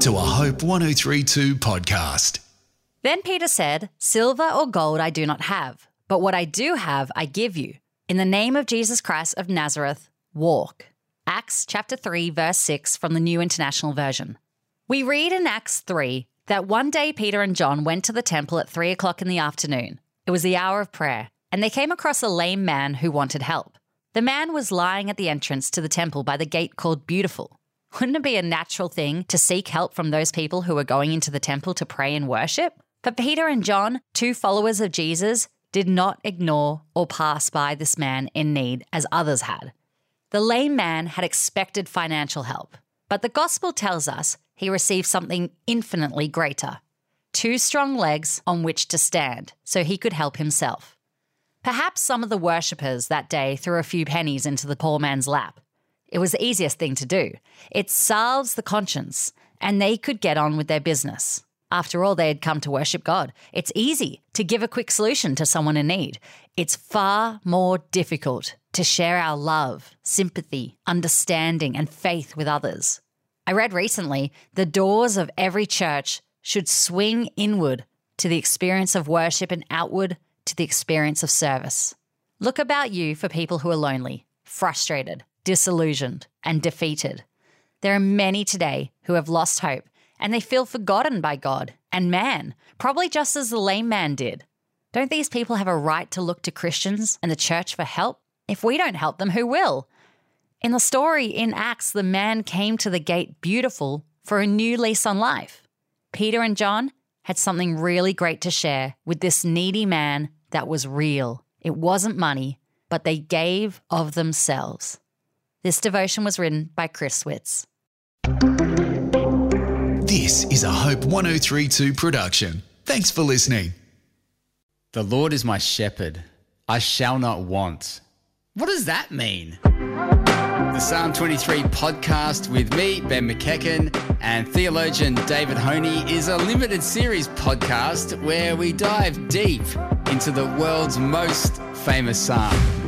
to a Hope 1032 podcast. Then Peter said, Silver or gold I do not have, but what I do have I give you. In the name of Jesus Christ of Nazareth, walk. Acts chapter 3, verse 6 from the New International Version. We read in Acts 3 that one day Peter and John went to the temple at 3 o'clock in the afternoon. It was the hour of prayer, and they came across a lame man who wanted help. The man was lying at the entrance to the temple by the gate called Beautiful. Wouldn't it be a natural thing to seek help from those people who were going into the temple to pray and worship? But Peter and John, two followers of Jesus, did not ignore or pass by this man in need as others had. The lame man had expected financial help, but the gospel tells us he received something infinitely greater two strong legs on which to stand so he could help himself. Perhaps some of the worshippers that day threw a few pennies into the poor man's lap. It was the easiest thing to do. It salves the conscience, and they could get on with their business. After all, they had come to worship God. It's easy to give a quick solution to someone in need. It's far more difficult to share our love, sympathy, understanding, and faith with others. I read recently the doors of every church should swing inward to the experience of worship and outward to the experience of service. Look about you for people who are lonely, frustrated, disillusioned, and defeated. There are many today who have lost hope and they feel forgotten by God and man, probably just as the lame man did. Don't these people have a right to look to Christians and the church for help? If we don't help them, who will? In the story in Acts, the man came to the gate beautiful for a new lease on life. Peter and John had something really great to share with this needy man that was real. It wasn't money, but they gave of themselves. This devotion was written by Chris Switz. This is a Hope 1032 production. Thanks for listening. The Lord is my shepherd, I shall not want. What does that mean? The Psalm 23 podcast with me, Ben McEachen, and theologian David Höhne is a limited series podcast where we dive deep into the world's most famous psalm.